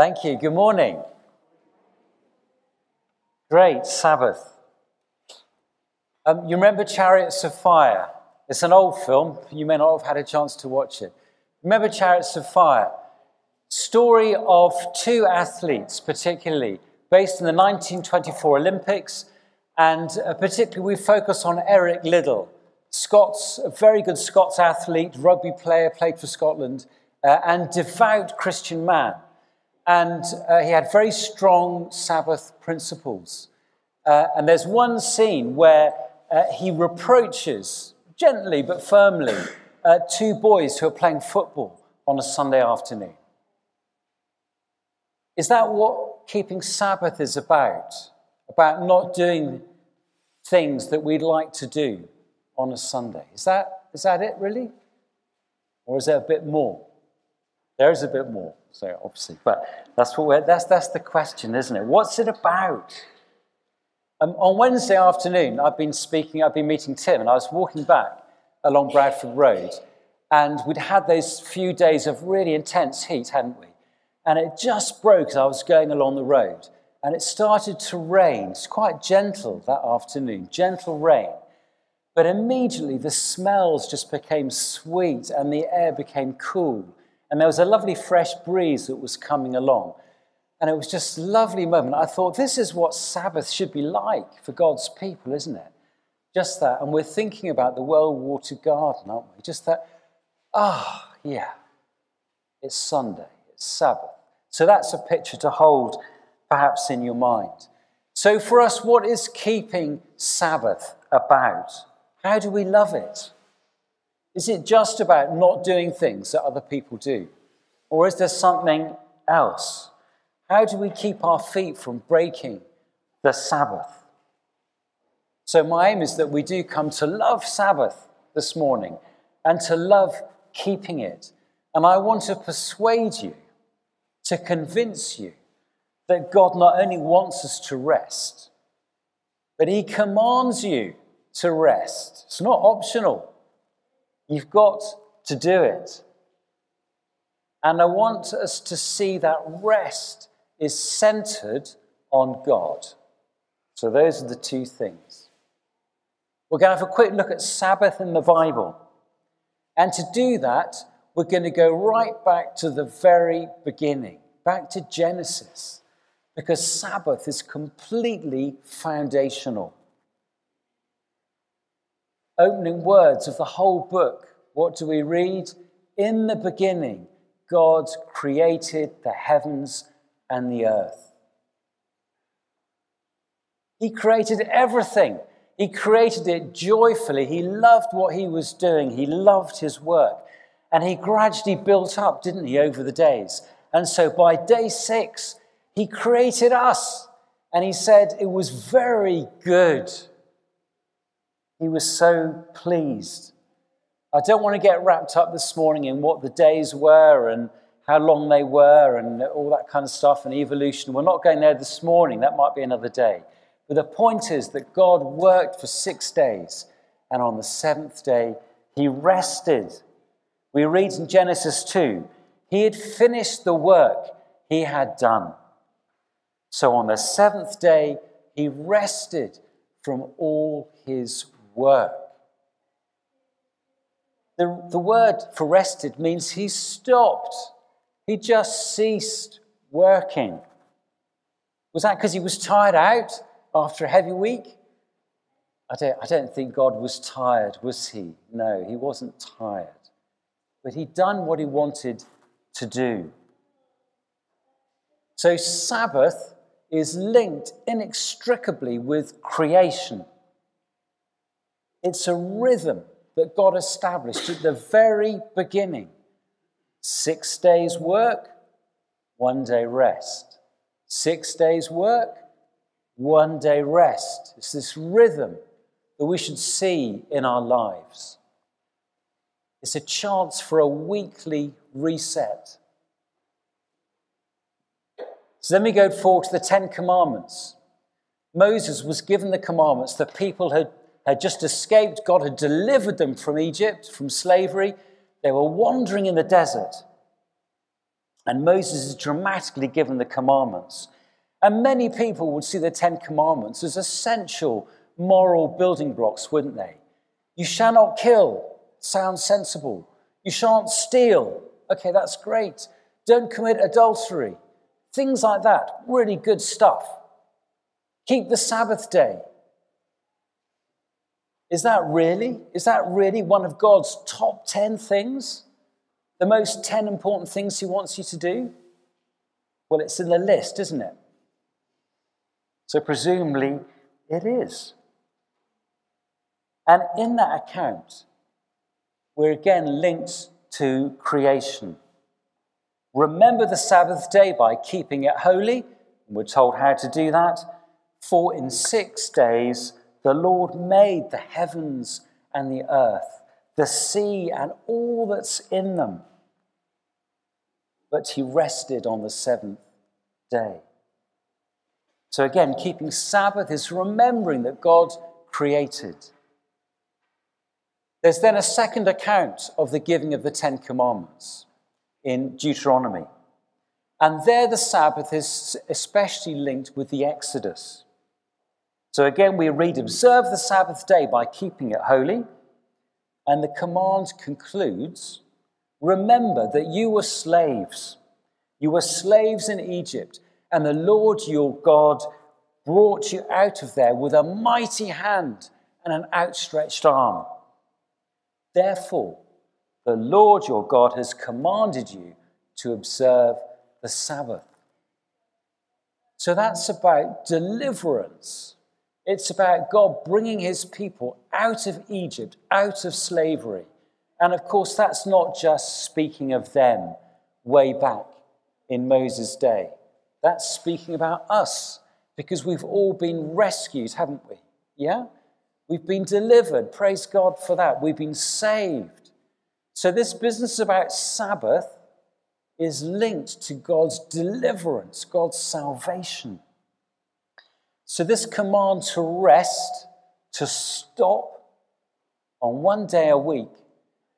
Thank you. Good morning. Great Sabbath. Um, you remember Chariots of Fire? It's an old film. You may not have had a chance to watch it. Remember Chariots of Fire? Story of two athletes, particularly based in the 1924 Olympics, and uh, particularly we focus on Eric Liddell, Scots, a very good Scots athlete, rugby player, played for Scotland, uh, and devout Christian man. And uh, he had very strong Sabbath principles. Uh, and there's one scene where uh, he reproaches, gently but firmly, uh, two boys who are playing football on a Sunday afternoon. Is that what keeping Sabbath is about? About not doing things that we'd like to do on a Sunday? Is that, is that it, really? Or is there a bit more? There is a bit more, so obviously, but that's, what we're, that's that's the question, isn't it? What's it about? Um, on Wednesday afternoon, I've been speaking, I've been meeting Tim, and I was walking back along Bradford Road, and we'd had those few days of really intense heat, hadn't we? And it just broke as I was going along the road, and it started to rain. It's quite gentle that afternoon, gentle rain. But immediately the smells just became sweet and the air became cool. And there was a lovely fresh breeze that was coming along. And it was just a lovely moment. I thought, this is what Sabbath should be like for God's people, isn't it? Just that. And we're thinking about the well watered garden, aren't we? Just that, ah, oh, yeah, it's Sunday, it's Sabbath. So that's a picture to hold perhaps in your mind. So for us, what is keeping Sabbath about? How do we love it? Is it just about not doing things that other people do? Or is there something else? How do we keep our feet from breaking the Sabbath? So, my aim is that we do come to love Sabbath this morning and to love keeping it. And I want to persuade you, to convince you that God not only wants us to rest, but He commands you to rest. It's not optional. You've got to do it. And I want us to see that rest is centered on God. So, those are the two things. We're going to have a quick look at Sabbath in the Bible. And to do that, we're going to go right back to the very beginning, back to Genesis, because Sabbath is completely foundational opening words of the whole book, what do we read? In the beginning, God created the heavens and the earth. He created everything. He created it joyfully. He loved what he was doing. He loved his work. And he gradually built up, didn't he, over the days? And so by day six, he created us. And he said it was very good. He was so pleased. I don't want to get wrapped up this morning in what the days were and how long they were and all that kind of stuff and evolution. We're not going there this morning. That might be another day. But the point is that God worked for six days, and on the seventh day, he rested. We read in Genesis 2 he had finished the work he had done. So on the seventh day, he rested from all his work. The, the word for rested means he stopped, he just ceased working. Was that because he was tired out after a heavy week? I don't, I don't think God was tired, was he? No, he wasn't tired. But he'd done what he wanted to do. So, Sabbath is linked inextricably with creation. It's a rhythm that God established at the very beginning. Six days work, one day rest. Six days work, one day rest. It's this rhythm that we should see in our lives. It's a chance for a weekly reset. So then we go forward to the Ten Commandments. Moses was given the commandments. The people had had just escaped. God had delivered them from Egypt, from slavery. They were wandering in the desert. And Moses is dramatically given the commandments. And many people would see the Ten Commandments as essential moral building blocks, wouldn't they? You shall not kill, sounds sensible. You shan't steal, okay, that's great. Don't commit adultery, things like that, really good stuff. Keep the Sabbath day. Is that really? Is that really one of God's top 10 things? The most 10 important things He wants you to do? Well, it's in the list, isn't it? So, presumably, it is. And in that account, we're again linked to creation. Remember the Sabbath day by keeping it holy. We're told how to do that. For in six days the Lord made the heavens and the earth, the sea and all that's in them. But he rested on the seventh day. So again, keeping Sabbath is remembering that God created. There's then a second account of the giving of the Ten Commandments in Deuteronomy. And there the Sabbath is especially linked with the Exodus. So again, we read, Observe the Sabbath day by keeping it holy. And the command concludes, Remember that you were slaves. You were slaves in Egypt, and the Lord your God brought you out of there with a mighty hand and an outstretched arm. Therefore, the Lord your God has commanded you to observe the Sabbath. So that's about deliverance. It's about God bringing his people out of Egypt, out of slavery. And of course, that's not just speaking of them way back in Moses' day. That's speaking about us because we've all been rescued, haven't we? Yeah? We've been delivered. Praise God for that. We've been saved. So, this business about Sabbath is linked to God's deliverance, God's salvation. So, this command to rest, to stop on one day a week,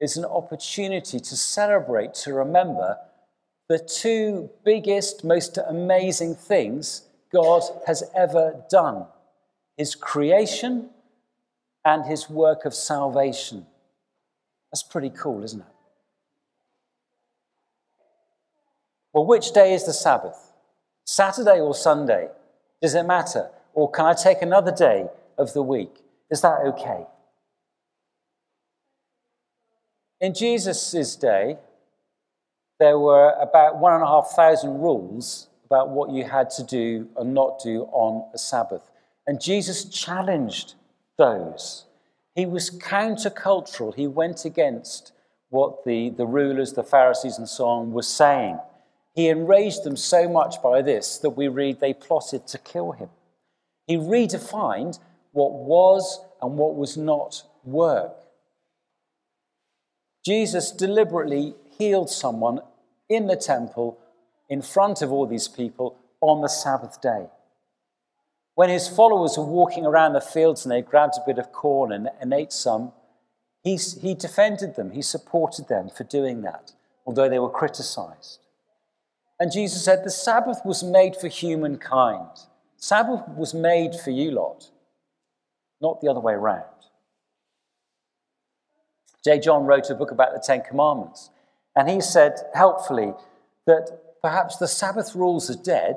is an opportunity to celebrate, to remember the two biggest, most amazing things God has ever done His creation and His work of salvation. That's pretty cool, isn't it? Well, which day is the Sabbath? Saturday or Sunday? Does it matter? Or can I take another day of the week? Is that okay? In Jesus' day, there were about one and a half thousand rules about what you had to do and not do on a Sabbath. And Jesus challenged those. He was countercultural. He went against what the, the rulers, the Pharisees, and so on were saying. He enraged them so much by this that we read they plotted to kill him. He redefined what was and what was not work. Jesus deliberately healed someone in the temple in front of all these people on the Sabbath day. When his followers were walking around the fields and they grabbed a bit of corn and, and ate some, he, he defended them, he supported them for doing that, although they were criticized. And Jesus said, The Sabbath was made for humankind. Sabbath was made for you lot, not the other way around. J. John wrote a book about the Ten Commandments, and he said helpfully that perhaps the Sabbath rules are dead,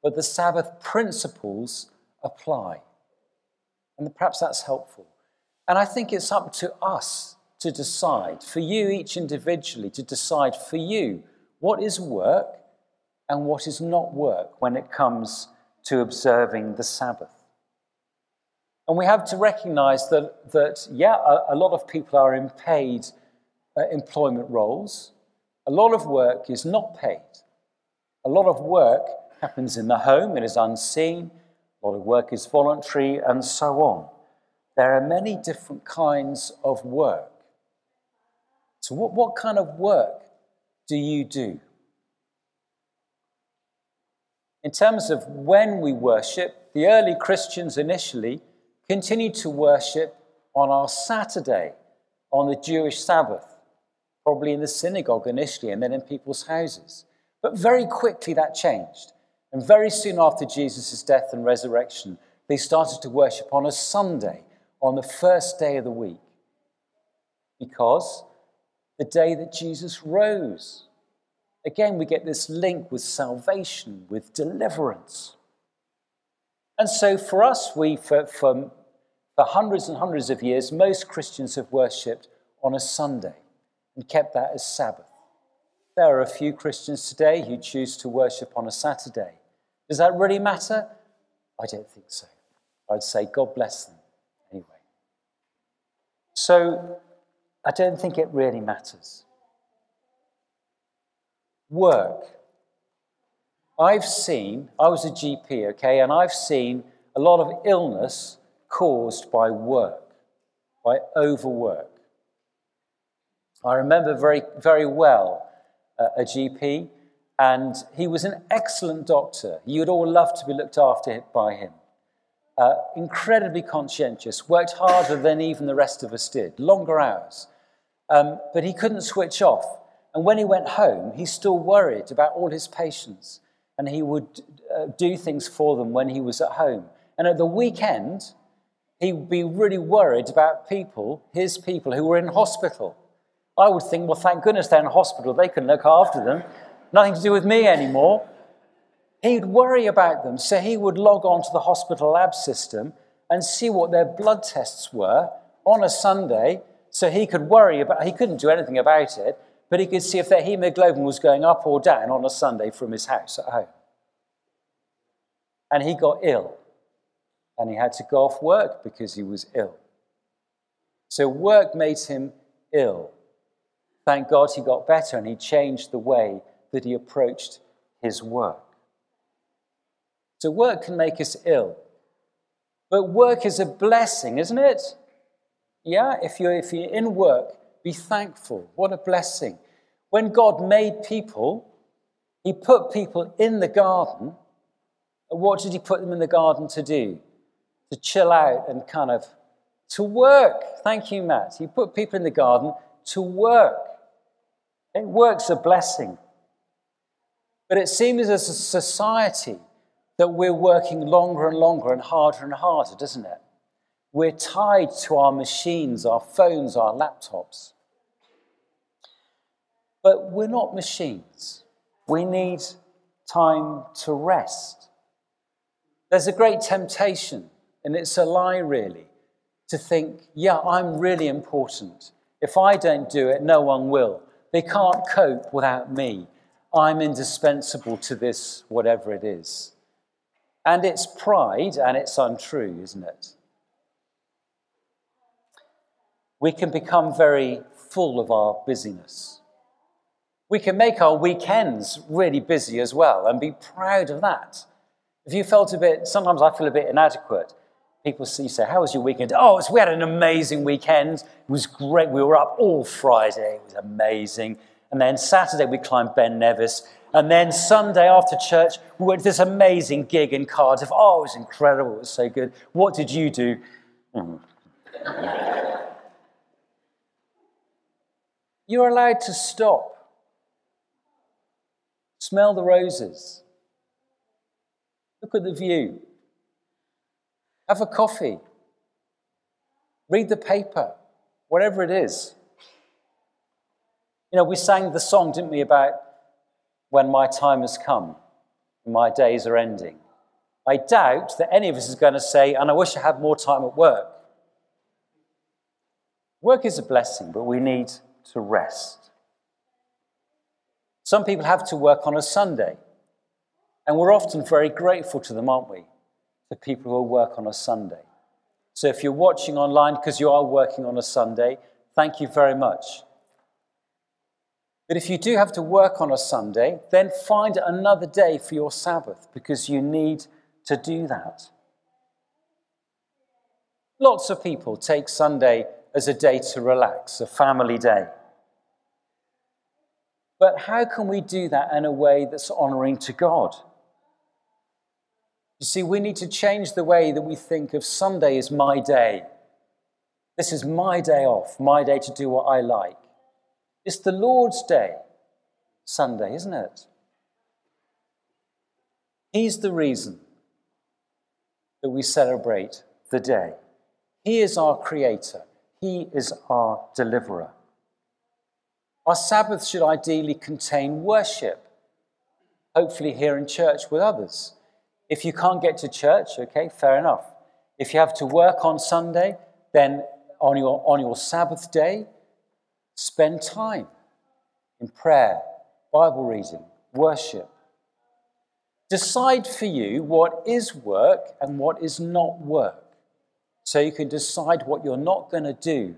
but the Sabbath principles apply. And perhaps that's helpful. And I think it's up to us to decide, for you each individually, to decide for you what is work and what is not work when it comes to observing the Sabbath. And we have to recognize that, that yeah, a, a lot of people are in paid uh, employment roles. A lot of work is not paid. A lot of work happens in the home, it is unseen. A lot of work is voluntary, and so on. There are many different kinds of work. So, what, what kind of work do you do? In terms of when we worship, the early Christians initially continued to worship on our Saturday, on the Jewish Sabbath, probably in the synagogue initially and then in people's houses. But very quickly that changed. And very soon after Jesus' death and resurrection, they started to worship on a Sunday, on the first day of the week. Because the day that Jesus rose. Again, we get this link with salvation, with deliverance. And so for us, we, for, for, for hundreds and hundreds of years, most Christians have worshipped on a Sunday and kept that as Sabbath. There are a few Christians today who choose to worship on a Saturday. Does that really matter? I don't think so. I'd say God bless them anyway. So I don't think it really matters. Work. I've seen, I was a GP, okay, and I've seen a lot of illness caused by work, by overwork. I remember very, very well uh, a GP, and he was an excellent doctor. You would all love to be looked after by him. Uh, incredibly conscientious, worked harder than even the rest of us did, longer hours. Um, but he couldn't switch off. And when he went home, he still worried about all his patients. And he would uh, do things for them when he was at home. And at the weekend, he would be really worried about people, his people, who were in hospital. I would think, well, thank goodness they're in hospital. They can look after them. Nothing to do with me anymore. He'd worry about them. So he would log on to the hospital lab system and see what their blood tests were on a Sunday so he could worry about, he couldn't do anything about it, but he could see if their hemoglobin was going up or down on a Sunday from his house at home. And he got ill. And he had to go off work because he was ill. So work made him ill. Thank God he got better and he changed the way that he approached his work. So work can make us ill. But work is a blessing, isn't it? Yeah, if you're, if you're in work, be thankful. What a blessing. When God made people, He put people in the garden. And What did He put them in the garden to do? To chill out and kind of to work. Thank you, Matt. He put people in the garden to work. It work's a blessing. But it seems as a society that we're working longer and longer and harder and harder, doesn't it? We're tied to our machines, our phones, our laptops. But we're not machines. We need time to rest. There's a great temptation, and it's a lie, really, to think, yeah, I'm really important. If I don't do it, no one will. They can't cope without me. I'm indispensable to this, whatever it is. And it's pride and it's untrue, isn't it? We can become very full of our busyness. We can make our weekends really busy as well and be proud of that. If you felt a bit, sometimes I feel a bit inadequate. People see, say, How was your weekend? Oh, we had an amazing weekend. It was great. We were up all Friday. It was amazing. And then Saturday, we climbed Ben Nevis. And then Sunday after church, we went to this amazing gig in Cardiff. Oh, it was incredible. It was so good. What did you do? Mm. You're allowed to stop, smell the roses, look at the view, have a coffee, read the paper, whatever it is. You know, we sang the song, didn't we, about when my time has come, my days are ending. I doubt that any of us is going to say, and I wish I had more time at work. Work is a blessing, but we need to rest. Some people have to work on a Sunday, and we're often very grateful to them, aren't we? The people who work on a Sunday. So if you're watching online because you are working on a Sunday, thank you very much. But if you do have to work on a Sunday, then find another day for your Sabbath because you need to do that. Lots of people take Sunday as a day to relax, a family day. But how can we do that in a way that's honoring to God? You see, we need to change the way that we think of Sunday as my day. This is my day off, my day to do what I like. It's the Lord's day, Sunday, isn't it? He's the reason that we celebrate the day. He is our creator, He is our deliverer. Our Sabbath should ideally contain worship, hopefully, here in church with others. If you can't get to church, okay, fair enough. If you have to work on Sunday, then on your, on your Sabbath day, spend time in prayer, Bible reading, worship. Decide for you what is work and what is not work. So you can decide what you're not going to do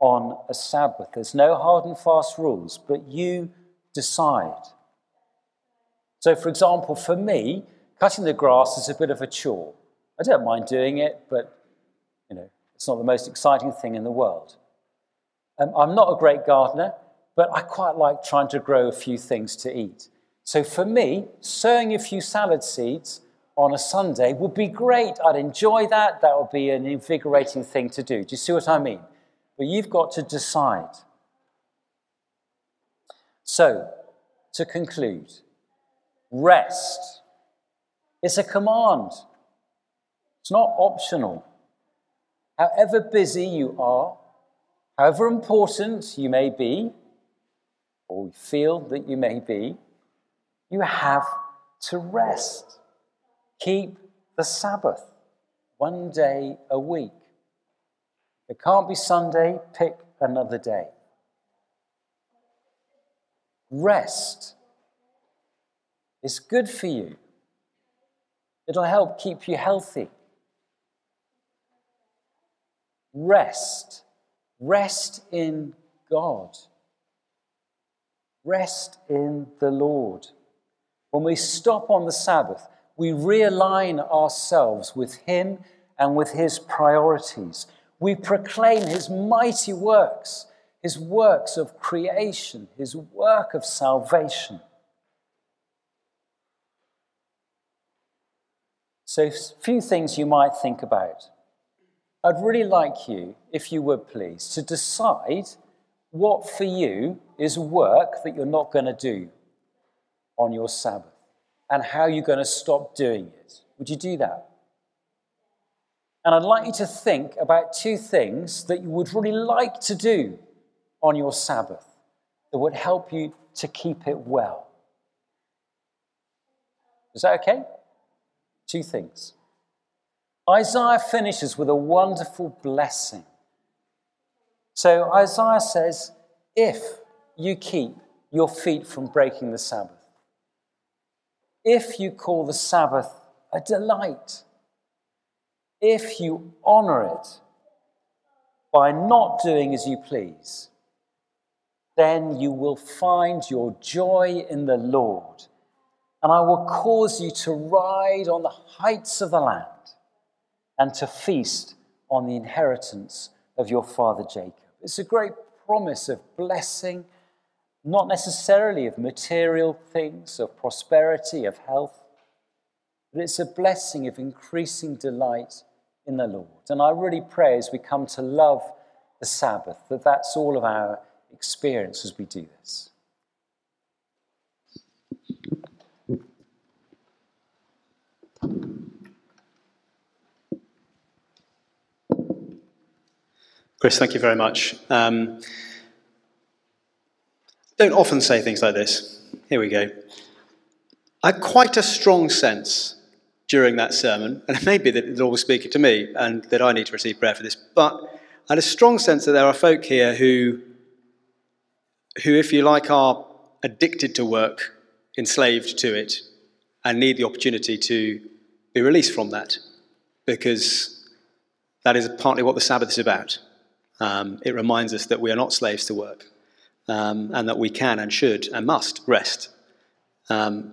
on a Sabbath. There's no hard and fast rules, but you decide. So, for example, for me, cutting the grass is a bit of a chore. I don't mind doing it, but you know, it's not the most exciting thing in the world. Um, I'm not a great gardener, but I quite like trying to grow a few things to eat. So for me, sowing a few salad seeds on a Sunday would be great. I'd enjoy that. That would be an invigorating thing to do. Do you see what I mean? But you've got to decide. So, to conclude, rest. It's a command, it's not optional. However busy you are, however important you may be, or feel that you may be, you have to rest. Keep the Sabbath one day a week. It can't be Sunday, pick another day. Rest is good for you. It'll help keep you healthy. Rest. Rest in God. Rest in the Lord. When we stop on the Sabbath, we realign ourselves with Him and with His priorities. We proclaim His mighty works, His works of creation, His work of salvation. So, a few things you might think about. I'd really like you, if you would please, to decide what for you is work that you're not going to do on your Sabbath and how you're going to stop doing it. Would you do that? And I'd like you to think about two things that you would really like to do on your Sabbath that would help you to keep it well. Is that okay? Two things. Isaiah finishes with a wonderful blessing. So Isaiah says, If you keep your feet from breaking the Sabbath, if you call the Sabbath a delight, if you honor it by not doing as you please, then you will find your joy in the Lord. And I will cause you to ride on the heights of the land and to feast on the inheritance of your father Jacob. It's a great promise of blessing not necessarily of material things, of prosperity, of health, but it's a blessing of increasing delight in the Lord. And I really pray as we come to love the Sabbath that that's all of our experience as we do this. Chris, thank you very much. Um, don't often say things like this. Here we go. I quite a strong sense during that sermon, and it may be that the Lord was speaking to me and that I need to receive prayer for this, but I had a strong sense that there are folk here who, who if you like, are addicted to work, enslaved to it, and need the opportunity to be released from that, because that is partly what the Sabbath is about. Um, it reminds us that we are not slaves to work um, and that we can and should and must rest. Um,